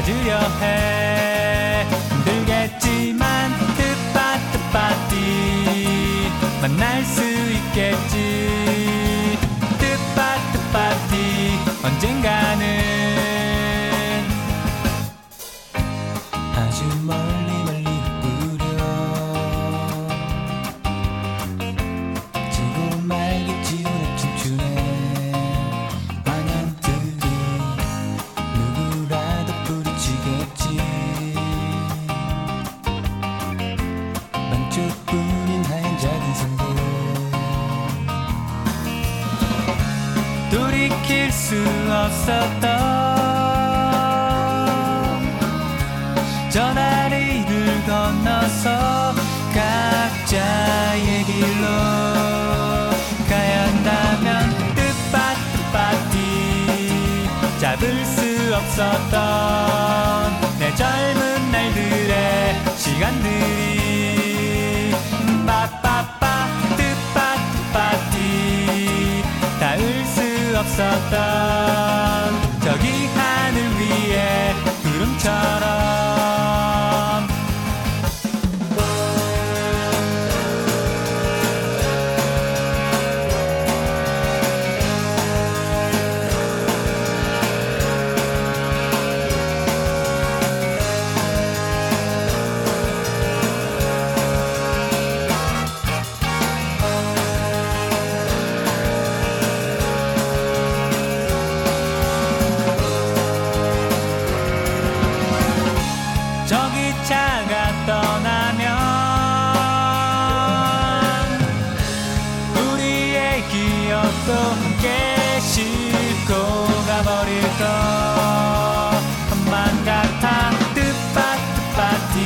찾으려 해. 힘들겠지만 뜻밭뜻밭이 만날 수 있겠지. 뜻밭뜻밭이 언젠가는 없었던 저 다리를 건너서 각자의 길로 가야 한다면 뜻밭뜻밭이 잡을 수 없었던 내 젊은 날들의 시간들이 빠빠빠 뜻밭뜻밭이 닿을 수 없었던 tired 기 차가 떠나면 우리의 기억도 함께 싣고 가버릴 것만 같아 뜻밭뜻밭이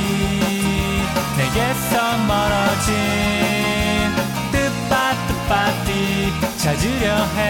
내게서 멀어진 뜻밭뜻밭이 찾으려 해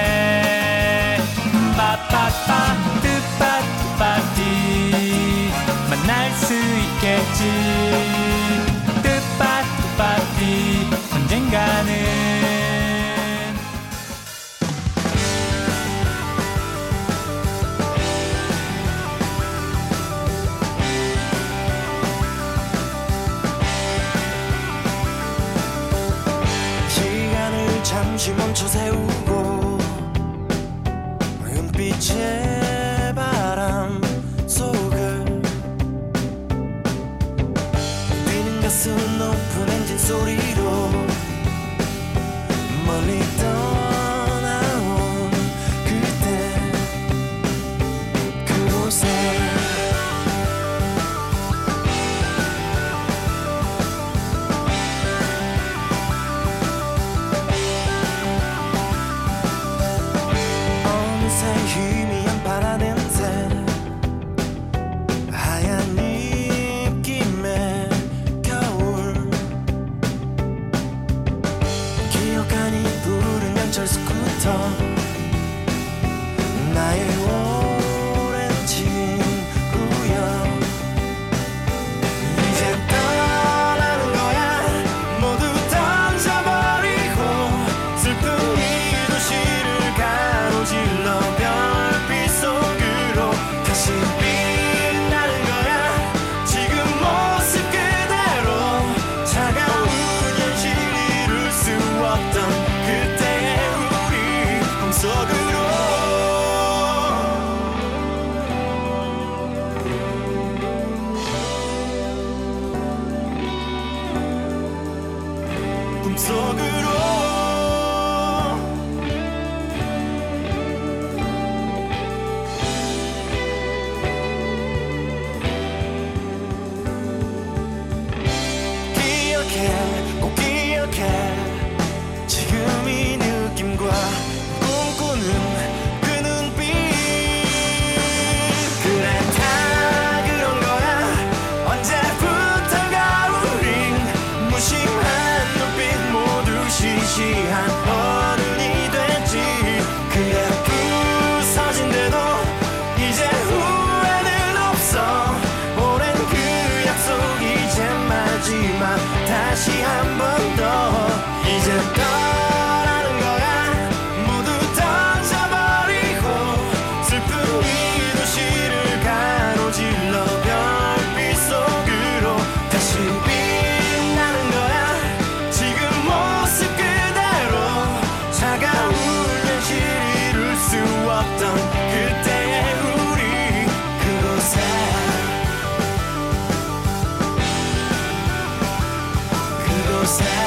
sad.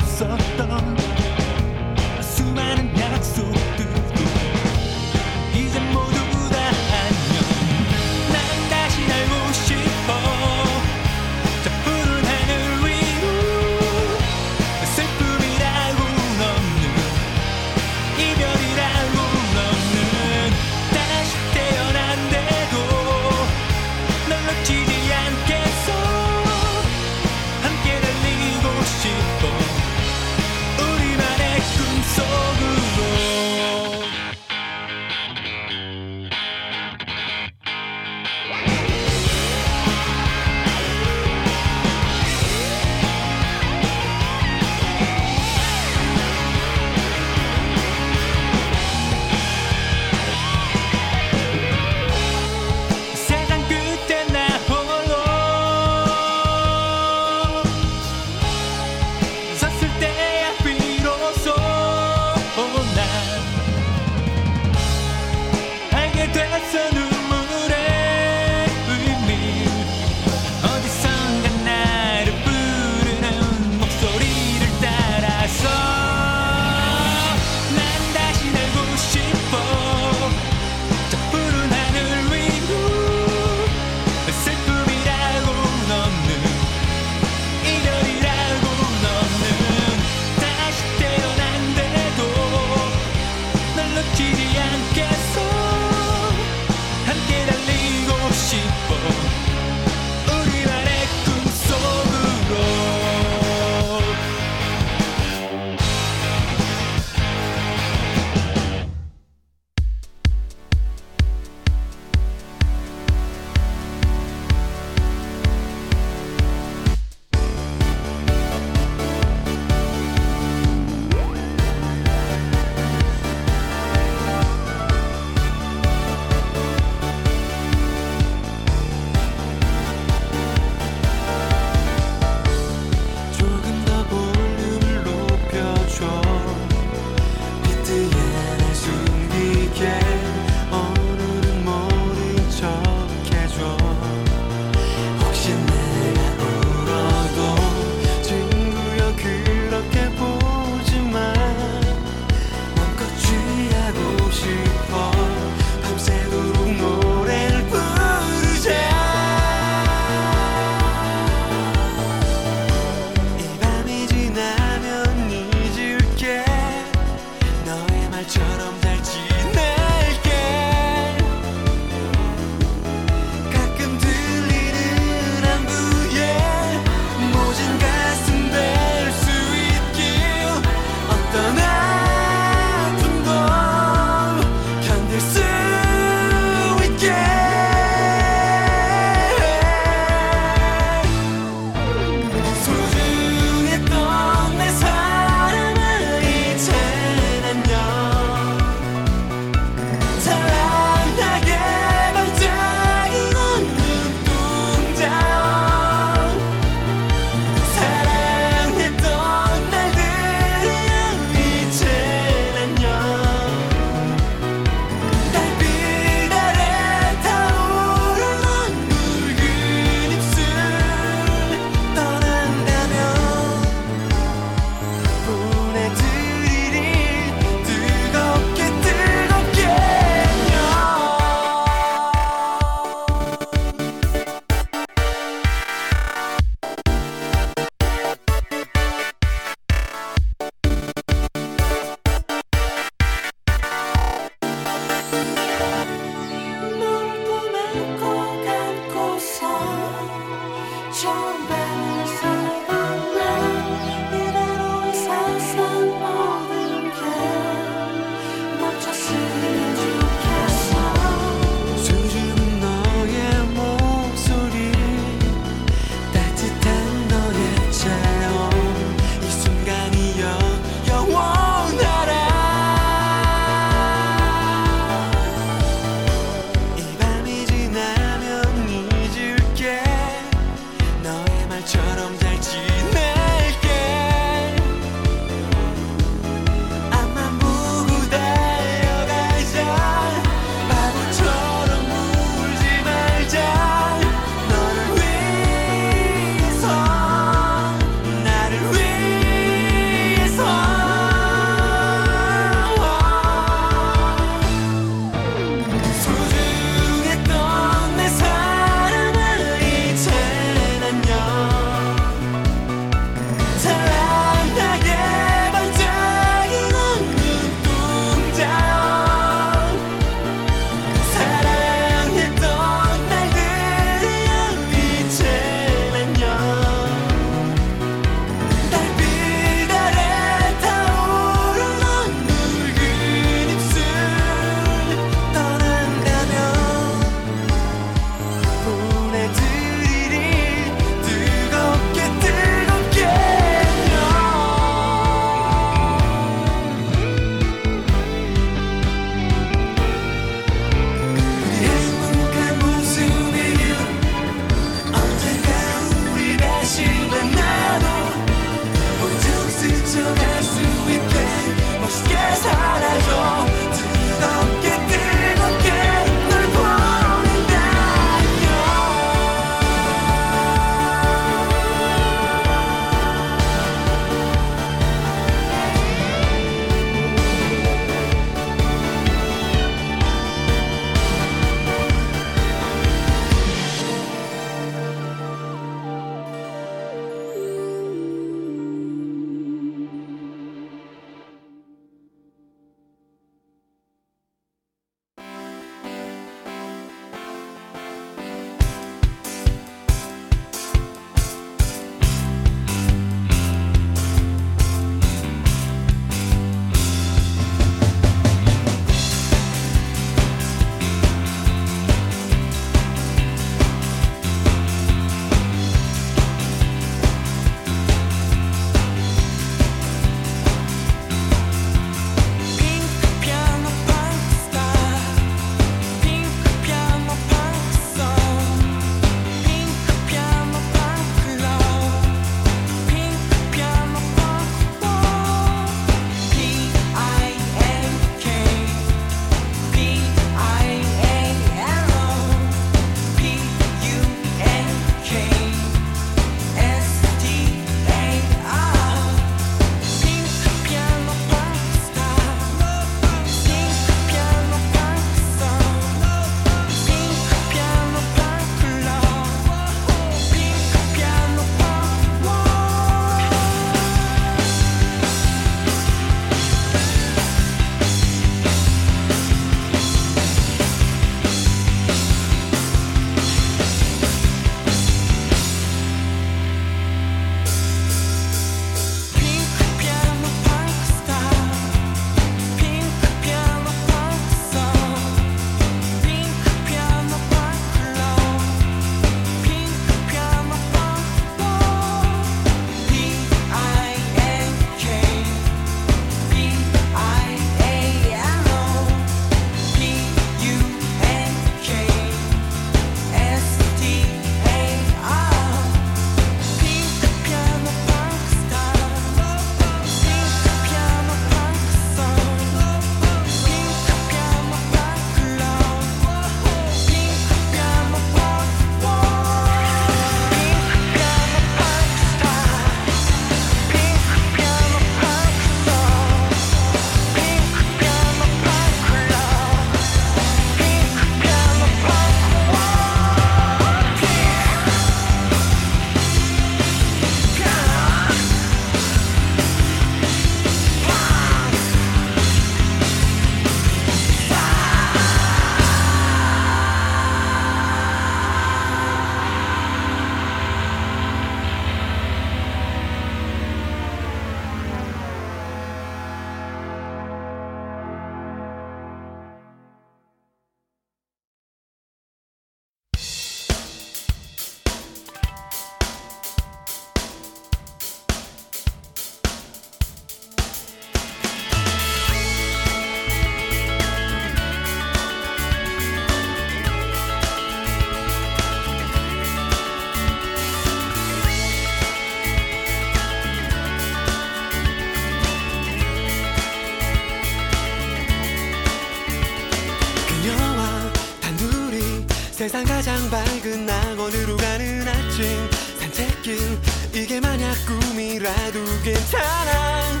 세상 가장 밝은 낙원으로 가는 아침. 산책길 이게 만약 꿈이라도 괜찮아.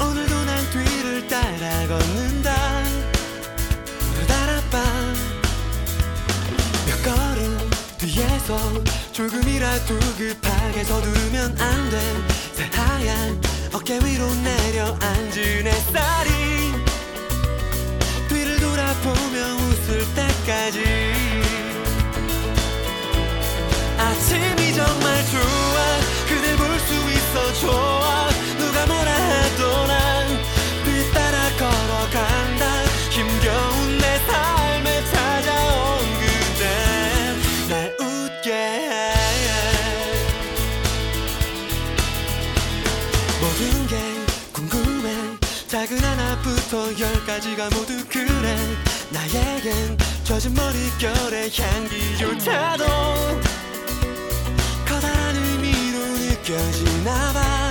오늘도 난 뒤를 따라 걷는다. 따라밤 몇 걸음 뒤에서 조금이라도 급하게 서두르면 안 돼. 새하얀 어깨 위로 내려앉은 햇살이 보며 웃을 때까지. 아침이 정말 좋아. 그댈 볼 수 있어 좋아. 누가 뭐라 해도 난 뒤따라 걸어간다. 힘겨운 내 삶에 찾아온 그대. 날 웃게. 해 모든 게 궁금해. 작은 하나부터 열까지가 모두 그래 나에겐 젖은 머릿결의 향기조차도 커다란 의미로 느껴지나 봐.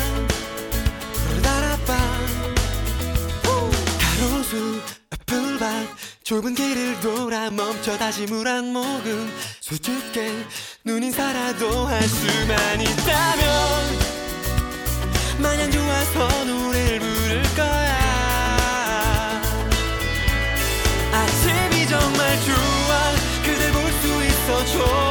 따라밤 가로수 풀밭 좁은 길을 돌아 멈춰 다시 물 한 모금. 수줍게 눈이 살아도 할 수만 있다면 마냥 좋아서 노래 수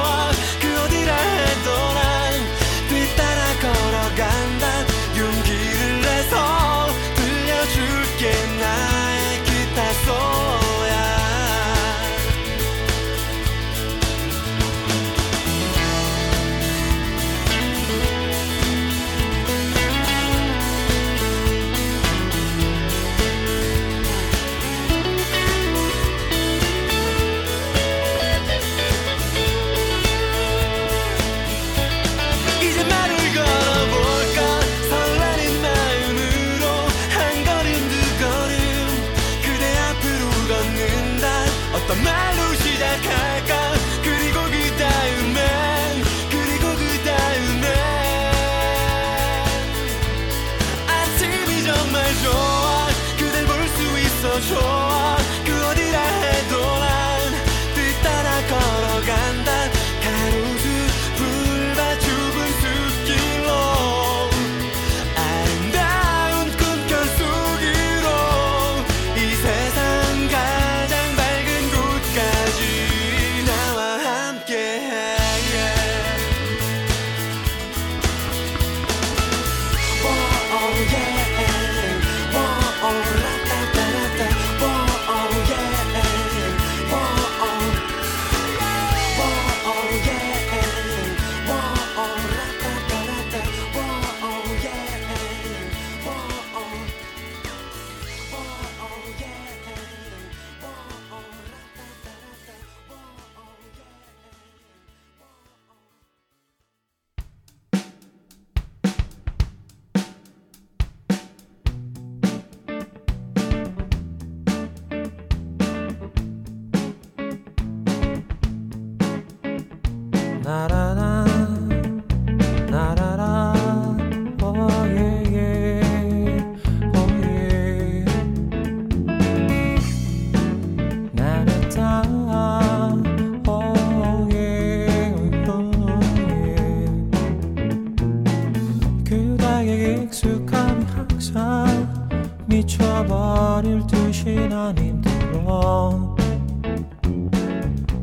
익숙함이 항상 미쳐버릴 듯이 난 힘들어.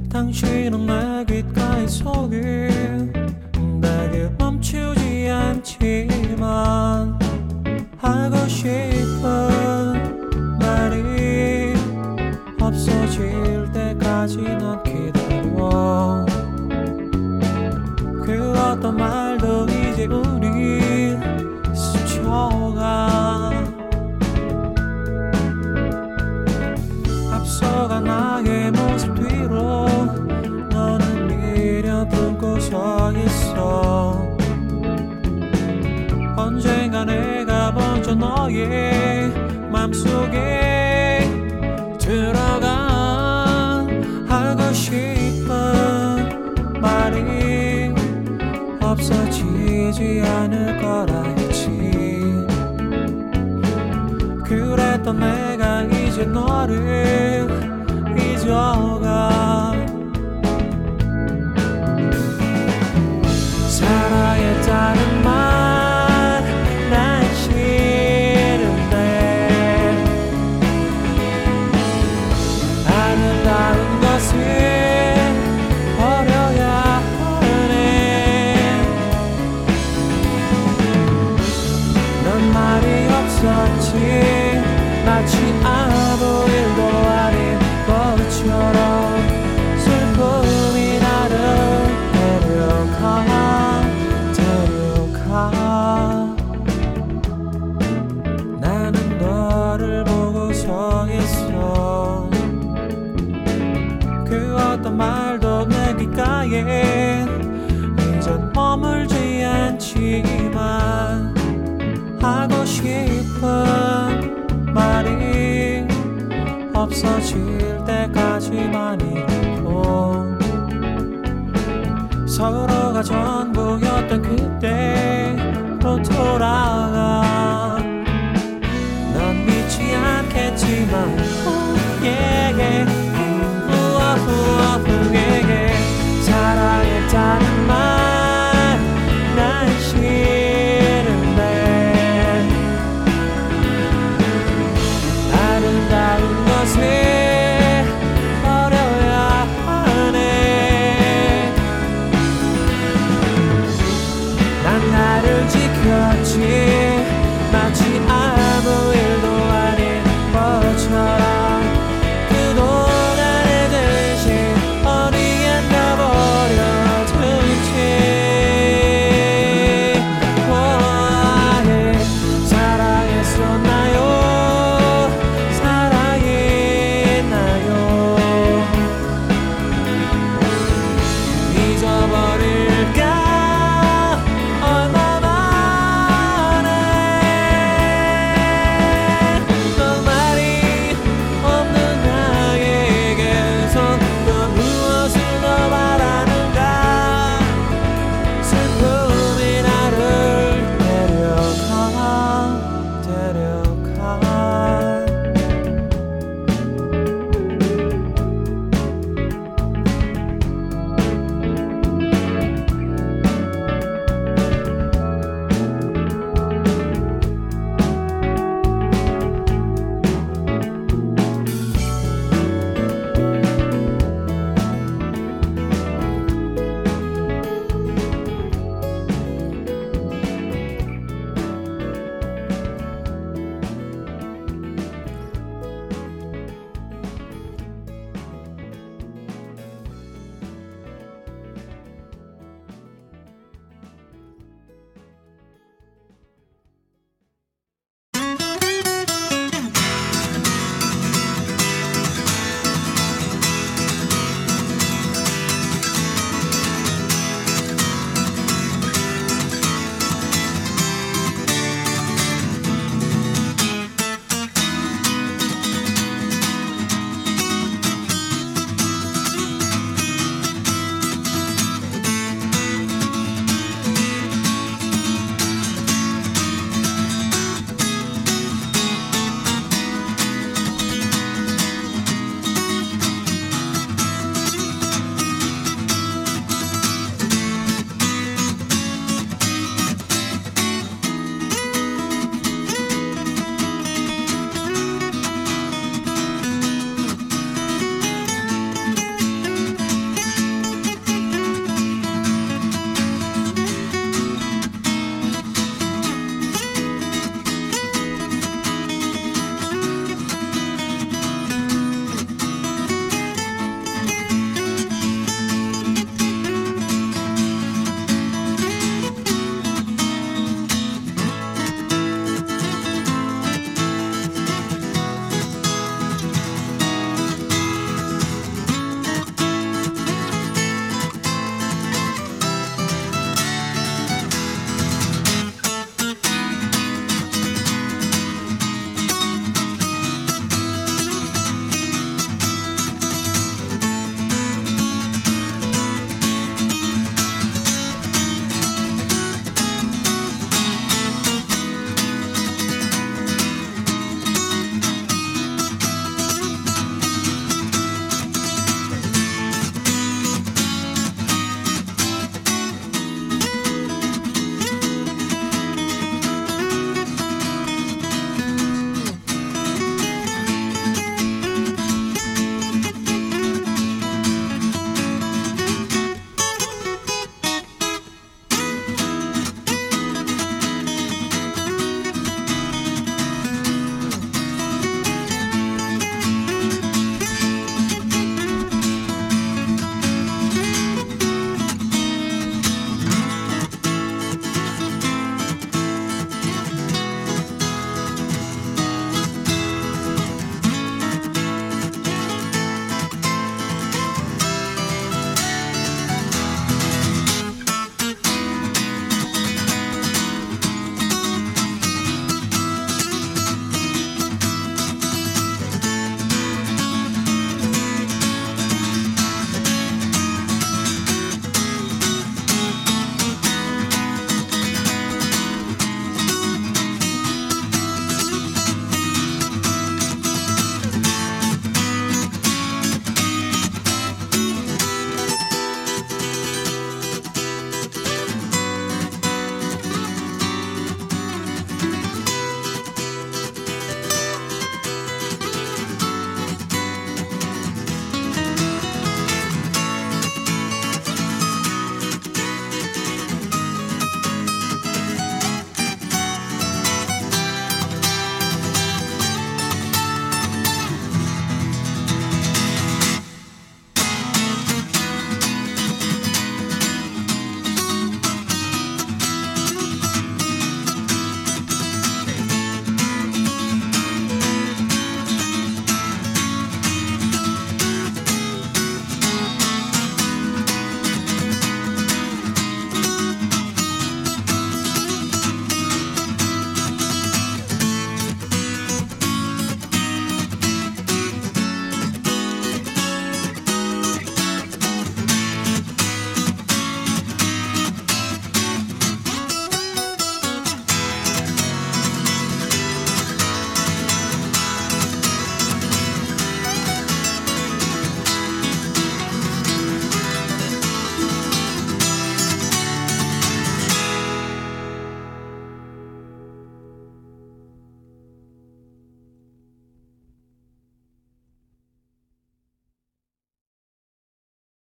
당신은 내 귓가에 속에 내게 멈추지 않지만 하고 싶은 말이 없어질 때까지 난 기다려. 그 어떤 말도 이제 우 언젠가 내가 먼저 너의 맘속에 들어가 하고 싶은 말이 없어지지 않을 거라 했지. 그랬던 내가 이제 너를 잊어가 처했어 그 어떤 말도 내 귓가엔 이젠 머물지 않지만 하고 싶은 말이 없어질 때까지만이라도 서로가 전